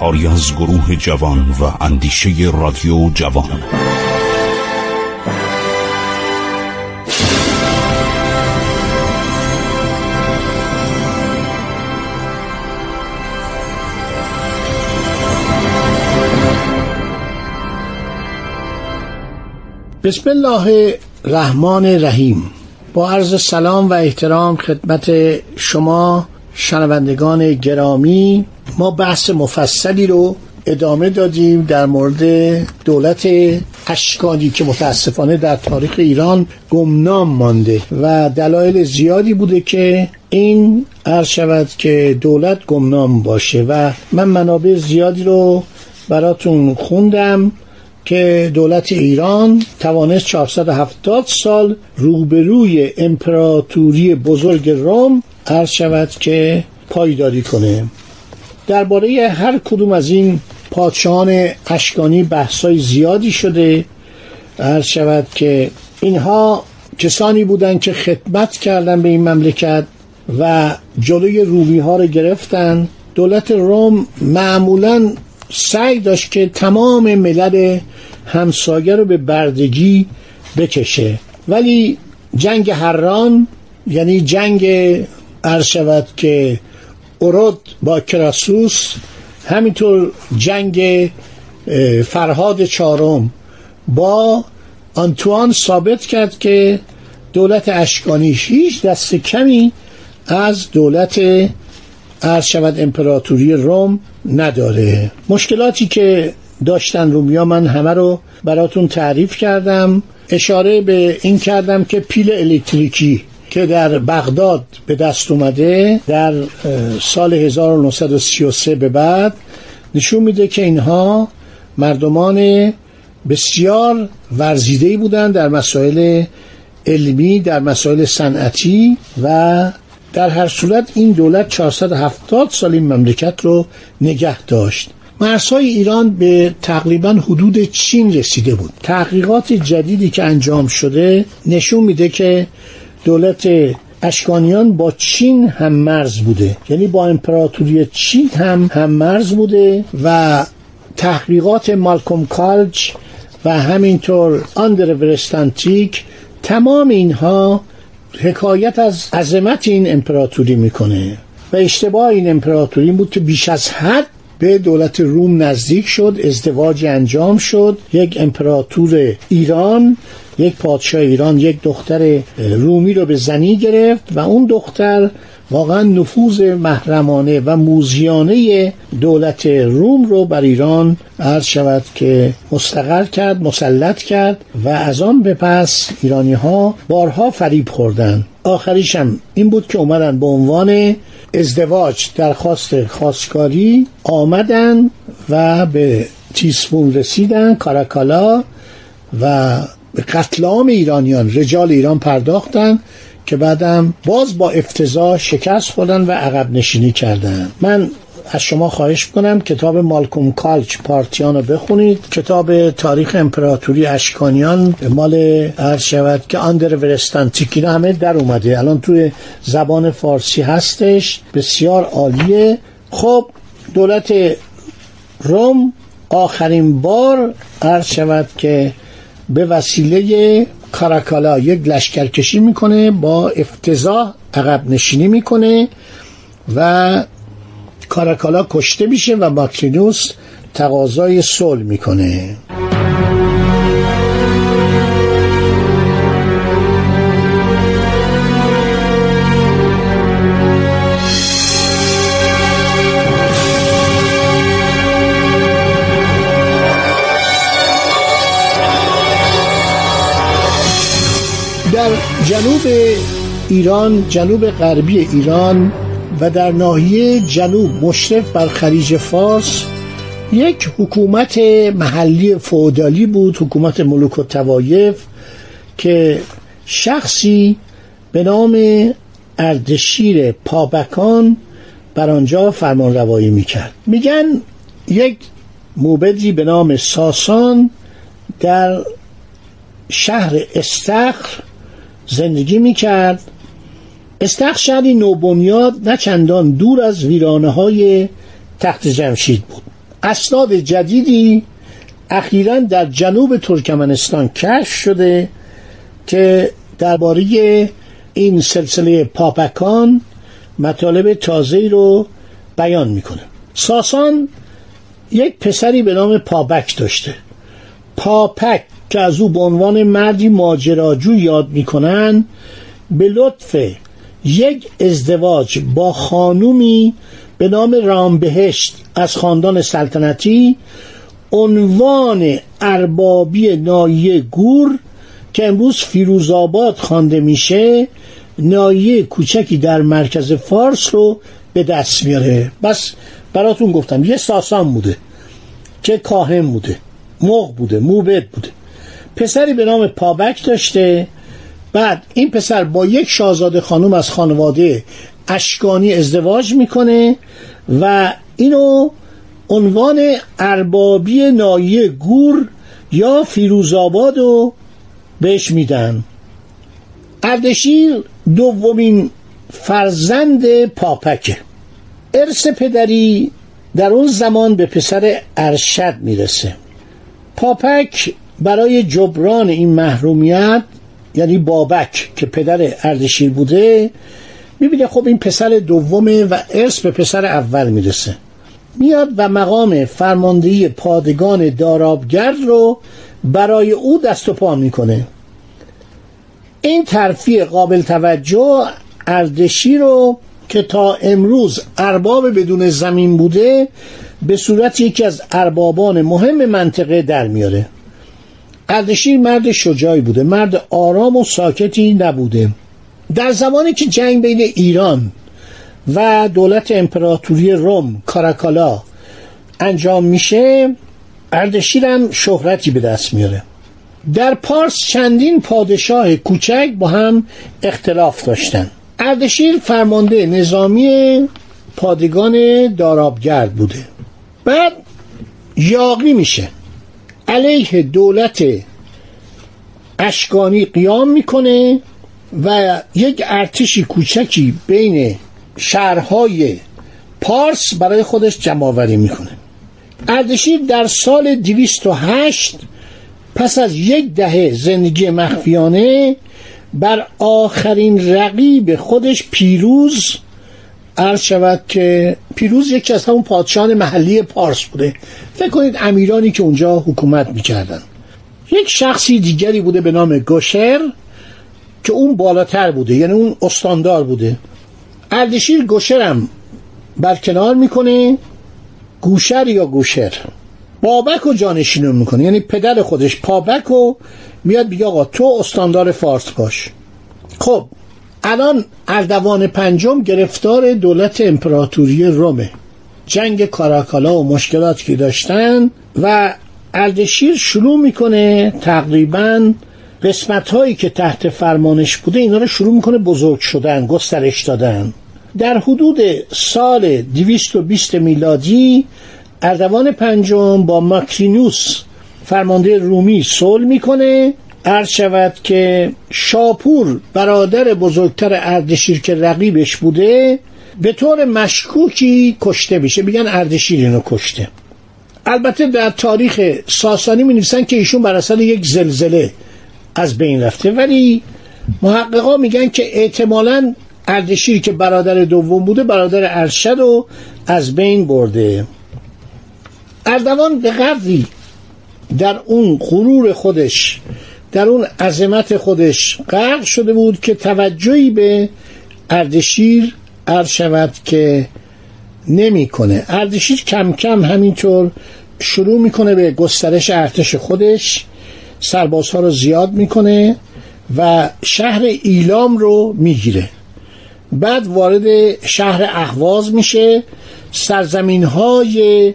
کاری از گروه جوان و اندیشه رادیو جوان. بسم الله الرحمن الرحیم. با عرض سلام و احترام خدمت شما شنوندگان گرامی ما بحث مفصلی رو ادامه دادیم در مورد دولت اشکانی که متاسفانه در تاریخ ایران گمنام مانده و دلایل زیادی بوده که این عرض شود که دولت گمنام باشه و من منابع زیادی رو براتون خوندم که دولت ایران توانست 470 سال روبروی امپراتوری بزرگ روم عرض شود که پایداری کنه. درباره هر کدوم از این پادشاهان اشکانی بحثای زیادی شده عرض شود که اینها کسانی بودند که خدمت کردن به این مملکت و جلوی رومی ها رو گرفتن. دولت روم معمولا سعی داشت که تمام ملل همسایه رو به بردگی بکشه. ولی جنگ هران یعنی جنگ شود که اورود با کراسوس همینطور جنگ فرهاد چهارم با آنتوان ثابت کرد که دولت اشکانی هیچ دست کمی از دولت عرض امپراتوری روم نداره. مشکلاتی که داشتن رومیا من همه رو براتون تعریف کردم. اشاره به این کردم که پیل الکتریکی که در بغداد به دست اومده در سال 1933 به بعد نشون میده که اینها مردمان بسیار ورزیده بودند در مسائل علمی در مسائل صنعتی و در هر صورت این دولت 470 سال این مملکت رو نگه داشت. مرزهای ایران به تقریبا حدود چین رسیده بود. تحقیقات جدیدی که انجام شده نشون میده که دولت اشکانیان با چین هم مرز بوده. یعنی با امپراتوری چین هم هم مرز بوده و تحقیقات مالکوم کالج و همینطور آندر ورستانتیک تمام اینها حکایت از عظمت این امپراتوری می‌کنه و اشتباه این امپراتوری بود که بیش از حد به دولت روم نزدیک شد ازدواج انجام شد. یک امپراتور ایران یک پادشاه ایران یک دختر رومی رو به زنی گرفت و اون دختر واقعا نفوذ محرمانه و موزیانه دولت روم رو بر ایران عرض شود که مستقر کرد مسلط کرد و از آن به پس ایرانی ها بارها فریب خوردن. آخریش هم این بود که اومدن به عنوان ازدواج درخواست خواستگاری آمدن و به تیسفون رسیدن کاراکالا و به قتل عام ایرانیان رجال ایران پرداختن که بعدم باز با افتضاح شکست خوردن و عقب نشینی کردن. من از شما خواهش کنم کتاب مالکوم کالچ پارتیان رو بخونید. کتاب تاریخ امپراتوری اشکانیان مال عرض شود که آندر ورستانتیکی همه در اومده. الان توی زبان فارسی هستش. بسیار عالیه. خب دولت روم آخرین بار عرض شود که به وسیله کاراکالا یک لشکرکشی می‌کنه با افتضاح عقب نشینی می‌کنه و کاراکالا کشته میشه و ماکرینوس تقاضای صلح می‌کنه. جنوب ایران جنوب غربی ایران و در ناحیه جنوب مشرف بر خلیج فارس یک حکومت محلی فودالی بود حکومت ملوک و توایف که شخصی به نام اردشیر پابکان بر آنجا فرمان روایی می‌کرد. میگن یک موبدی به نام ساسان در شهر استخر زندگی می‌کرد. استخر شهری نوبنیاد نه چندان دور از ویرانه های تخت جمشید بود. اسناد جدیدی اخیرا در جنوب ترکمنستان کشف شده که درباره این سلسله پاپکان مطالب تازه رو بیان می‌کنه. ساسان یک پسری به نام پابک داشته. پاپک که از او به عنوان مردی ماجراجو یاد می‌کنن به لطف یک ازدواج با خانومی به نام رامبهشت از خاندان سلطنتی عنوان اربابی نایه گور که امروز فیروزآباد خوانده میشه نایه کوچکی در مرکز فارس رو به دست میاره. بس براتون گفتم یه ساسان بوده که کاهن بوده مغ بوده موبد بوده. پسری به نام پابک داشته. بعد این پسر با یک شاهزاده خانم از خانواده اشکانی ازدواج می‌کنه و اینو عنوان اربابی نایه گور یا فیروزآباد رو بهش میدن. اردشیر دومین فرزند پاپکه. ارث پدری در اون زمان به پسر ارشد می‌رسه. پاپک برای جبران این محرومیت یعنی بابک که پدر اردشیر بوده می‌بینه خب این پسر دومه و ارث به پسر اول می‌رسه. میاد و مقام فرماندهی پادگان دارابگرد رو برای او دست و پا می‌کنه. این ترفیع قابل توجه اردشی رو که تا امروز ارباب بدون زمین بوده به صورت یکی از اربابان مهم منطقه در میاره. اردشیر مرد شجاعی بوده مرد آرام و ساکتی نبوده. در زمانی که جنگ بین ایران و دولت امپراتوری روم کاراکالا انجام میشه اردشیر هم شهرتی به دست میاره. در پارس چندین پادشاه کوچک با هم اختلاف داشتن. اردشیر فرمانده نظامی پادگان دارابگرد بوده. بعد یاقی میشه. علیه دولت اشکانی قیام می‌کنه و یک ارتشی کوچکی بین شهرهای پارس برای خودش جمعآوری می‌کنه. اردشیر در سال 208 پس از یک دهه زندگی مخفیانه بر آخرین رقیب خودش پیروز عرض شود که پیروز یکی از همون پادشاهان محلی پارس بوده. فکر کنید امیرانی که اونجا حکومت می‌کردن. یک شخصی دیگری بوده به نام گوشر که اون بالاتر بوده یعنی اون استاندار بوده. اردشیر گوشرم برکنار می‌کنه گوشر یا گوشر بابک و جانشینو می‌کنه یعنی پدر خودش. پابک و میاد بیگه آقا تو استاندار فارس باش. خب الان اردوان پنجم گرفتار دولت امپراتوری رومه. جنگ کاراکالا و مشکلاتی که داشتن و اردشیر شروع می‌کنه تقریبا قسمت هایی که تحت فرمانش بوده اینا رو شروع می‌کنه بزرگ شدن گسترش دادن. در حدود سال 220 میلادی اردوان پنجم با ماکرینوس فرمانده رومی صلح می‌کنه عرض شود که شاپور برادر بزرگتر اردشیر که رقیبش بوده به طور مشکوکی کشته میشه. میگن اردشیر اینو کشته. البته در تاریخ ساسانی می نویسن که ایشون بر اثر یک زلزله از بین رفته. ولی محققا میگن که احتمالا اردشیر که برادر دوم بوده برادر ارشد رو از بین برده. اردوان به قدری در اون غرور خودش در اون عظمت خودش غرق شده بود که توجهی به اردشیر عرض شود که نمی‌کنه. اردشیر کم کم همینطور شروع می‌کنه به گسترش ارتش خودش سربازها رو زیاد می‌کنه و شهر ایلام رو می‌گیره. بعد وارد شهر اهواز میشه. سرزمین های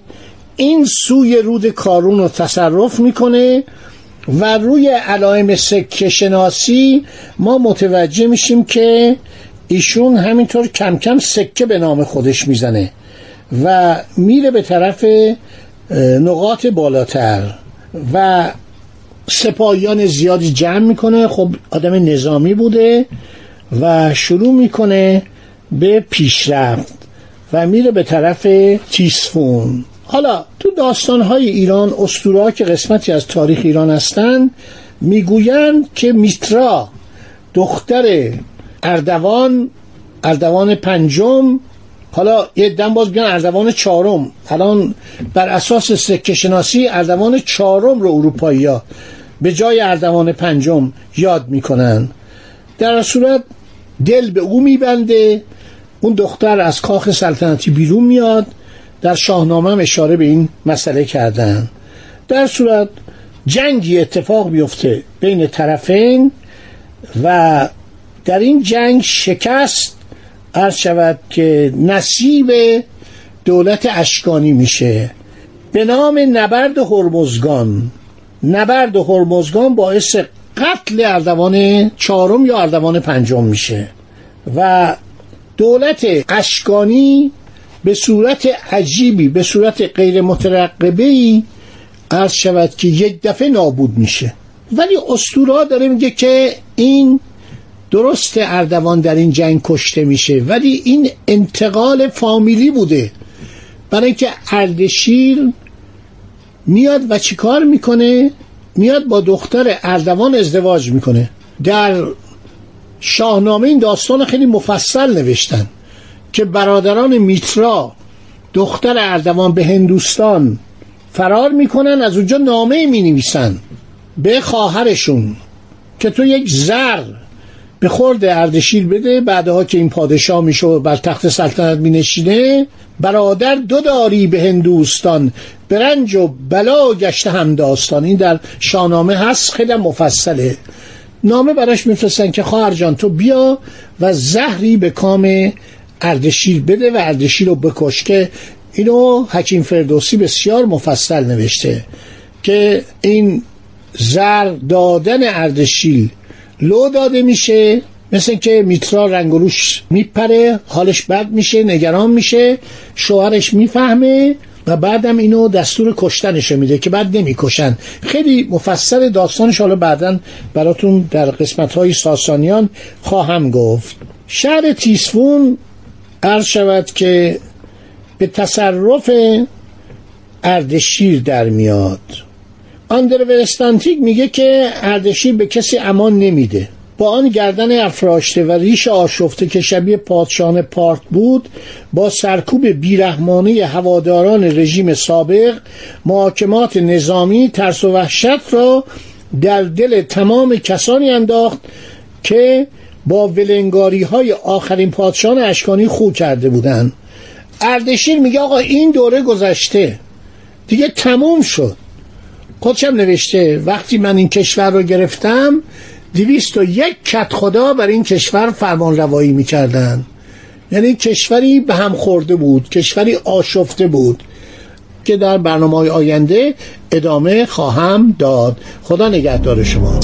این سوی رود کارون رو تصرف می‌کنه. و روی علائم سکه شناسی ما متوجه میشیم که ایشون همینطور کم کم سکه به نام خودش می‌زنه و میره به طرف نقاط بالاتر و سپاهیان زیادی جمع می‌کنه. خب آدم نظامی بوده و شروع می‌کنه به پیشرفت و میره به طرف تیسفون. حالا تو داستانهای ایران استورا که قسمتی از تاریخ ایران هستند می‌گویند که میترا دختر اردوان اردوان پنجم حالا یه دم باز بیان اردوان چهارم. الان بر اساس سکه شناسی اردوان چهارم رو اروپایی ها به جای اردوان پنجم یاد می‌کنن. در صورت دل به او میبنده اون دختر از کاخ سلطنتی بیرون میاد. در شاهنامه اشاره به این مسئله کردن. در صورت جنگی اتفاق بیفته بین طرفین و در این جنگ شکست عرض شود که نصیب دولت اشکانی میشه. به نام نبرد هرمزگان. نبرد هرمزگان باعث قتل اردوان چهارم یا اردوان پنجم میشه و دولت اشکانی به صورت عجیبی به صورت غیر مترقبه ای عرض شود که یک دفعه نابود میشه. ولی استورا داره میگه که این درست اردوان در این جنگ کشته میشه. ولی این انتقال فامیلی بوده. برای اینکه اردشیر میاد و چیکار می‌کنه؟ میاد با دختر اردوان ازدواج می‌کنه. در شاهنامه این داستان خیلی مفصل نوشتن. که برادران میترا دختر اردوان به هندوستان فرار می‌کنن از اونجا نامه می نویسن به خواهرشون که تو یک زر به خورد اردشیر بده بعدها که این پادشاه میشه و بر تخت سلطنت می نشینه برادر دو داری به هندوستان برنج و بلا گشته هم داستان. این در شاهنامه هست خیلی مفصله. نامه براش میفرستن که خواهر جان تو بیا و زهری به کام اردشیر بده و اردشیر رو بکش که اینو حکیم فردوسی بسیار مفصل نوشته که این زر دادن اردشیر لو داده میشه مثل که میترا رنگ روش میپره حالش بد میشه نگران میشه شوهرش می‌فهمه و بعدم اینو دستور کشتنش میده که بعد نمی‌کشن. خیلی مفصل داستانش حالا بعدا براتون در قسمت های ساسانیان خواهم گفت. شهر تیسفون عرض شود که به تصرف اردشیر در میاد. آندرورستانتیک میگه که اردشیر به کسی امان نمیده. با آن گردن افراشته و ریش آشفته که شبیه پادشان پارت بود با سرکوب بیرحمانه هواداران رژیم سابق محاکمات نظامی ترس و وحشت را در دل تمام کسانی انداخت که با ولنگاری های آخرین پادشان اشکانی خو کرده بودند اردشیر میگه آقا این دوره گذشته. دیگه تموم شد. خودشم نوشته وقتی من این کشور رو گرفتم دویست و یک کت خدا بر این کشور فرمان روایی می‌کردن. یعنی کشوری به هم خورده بود کشوری آشفته بود که در برنامه آینده ادامه خواهم داد. خدا نگهدار شما.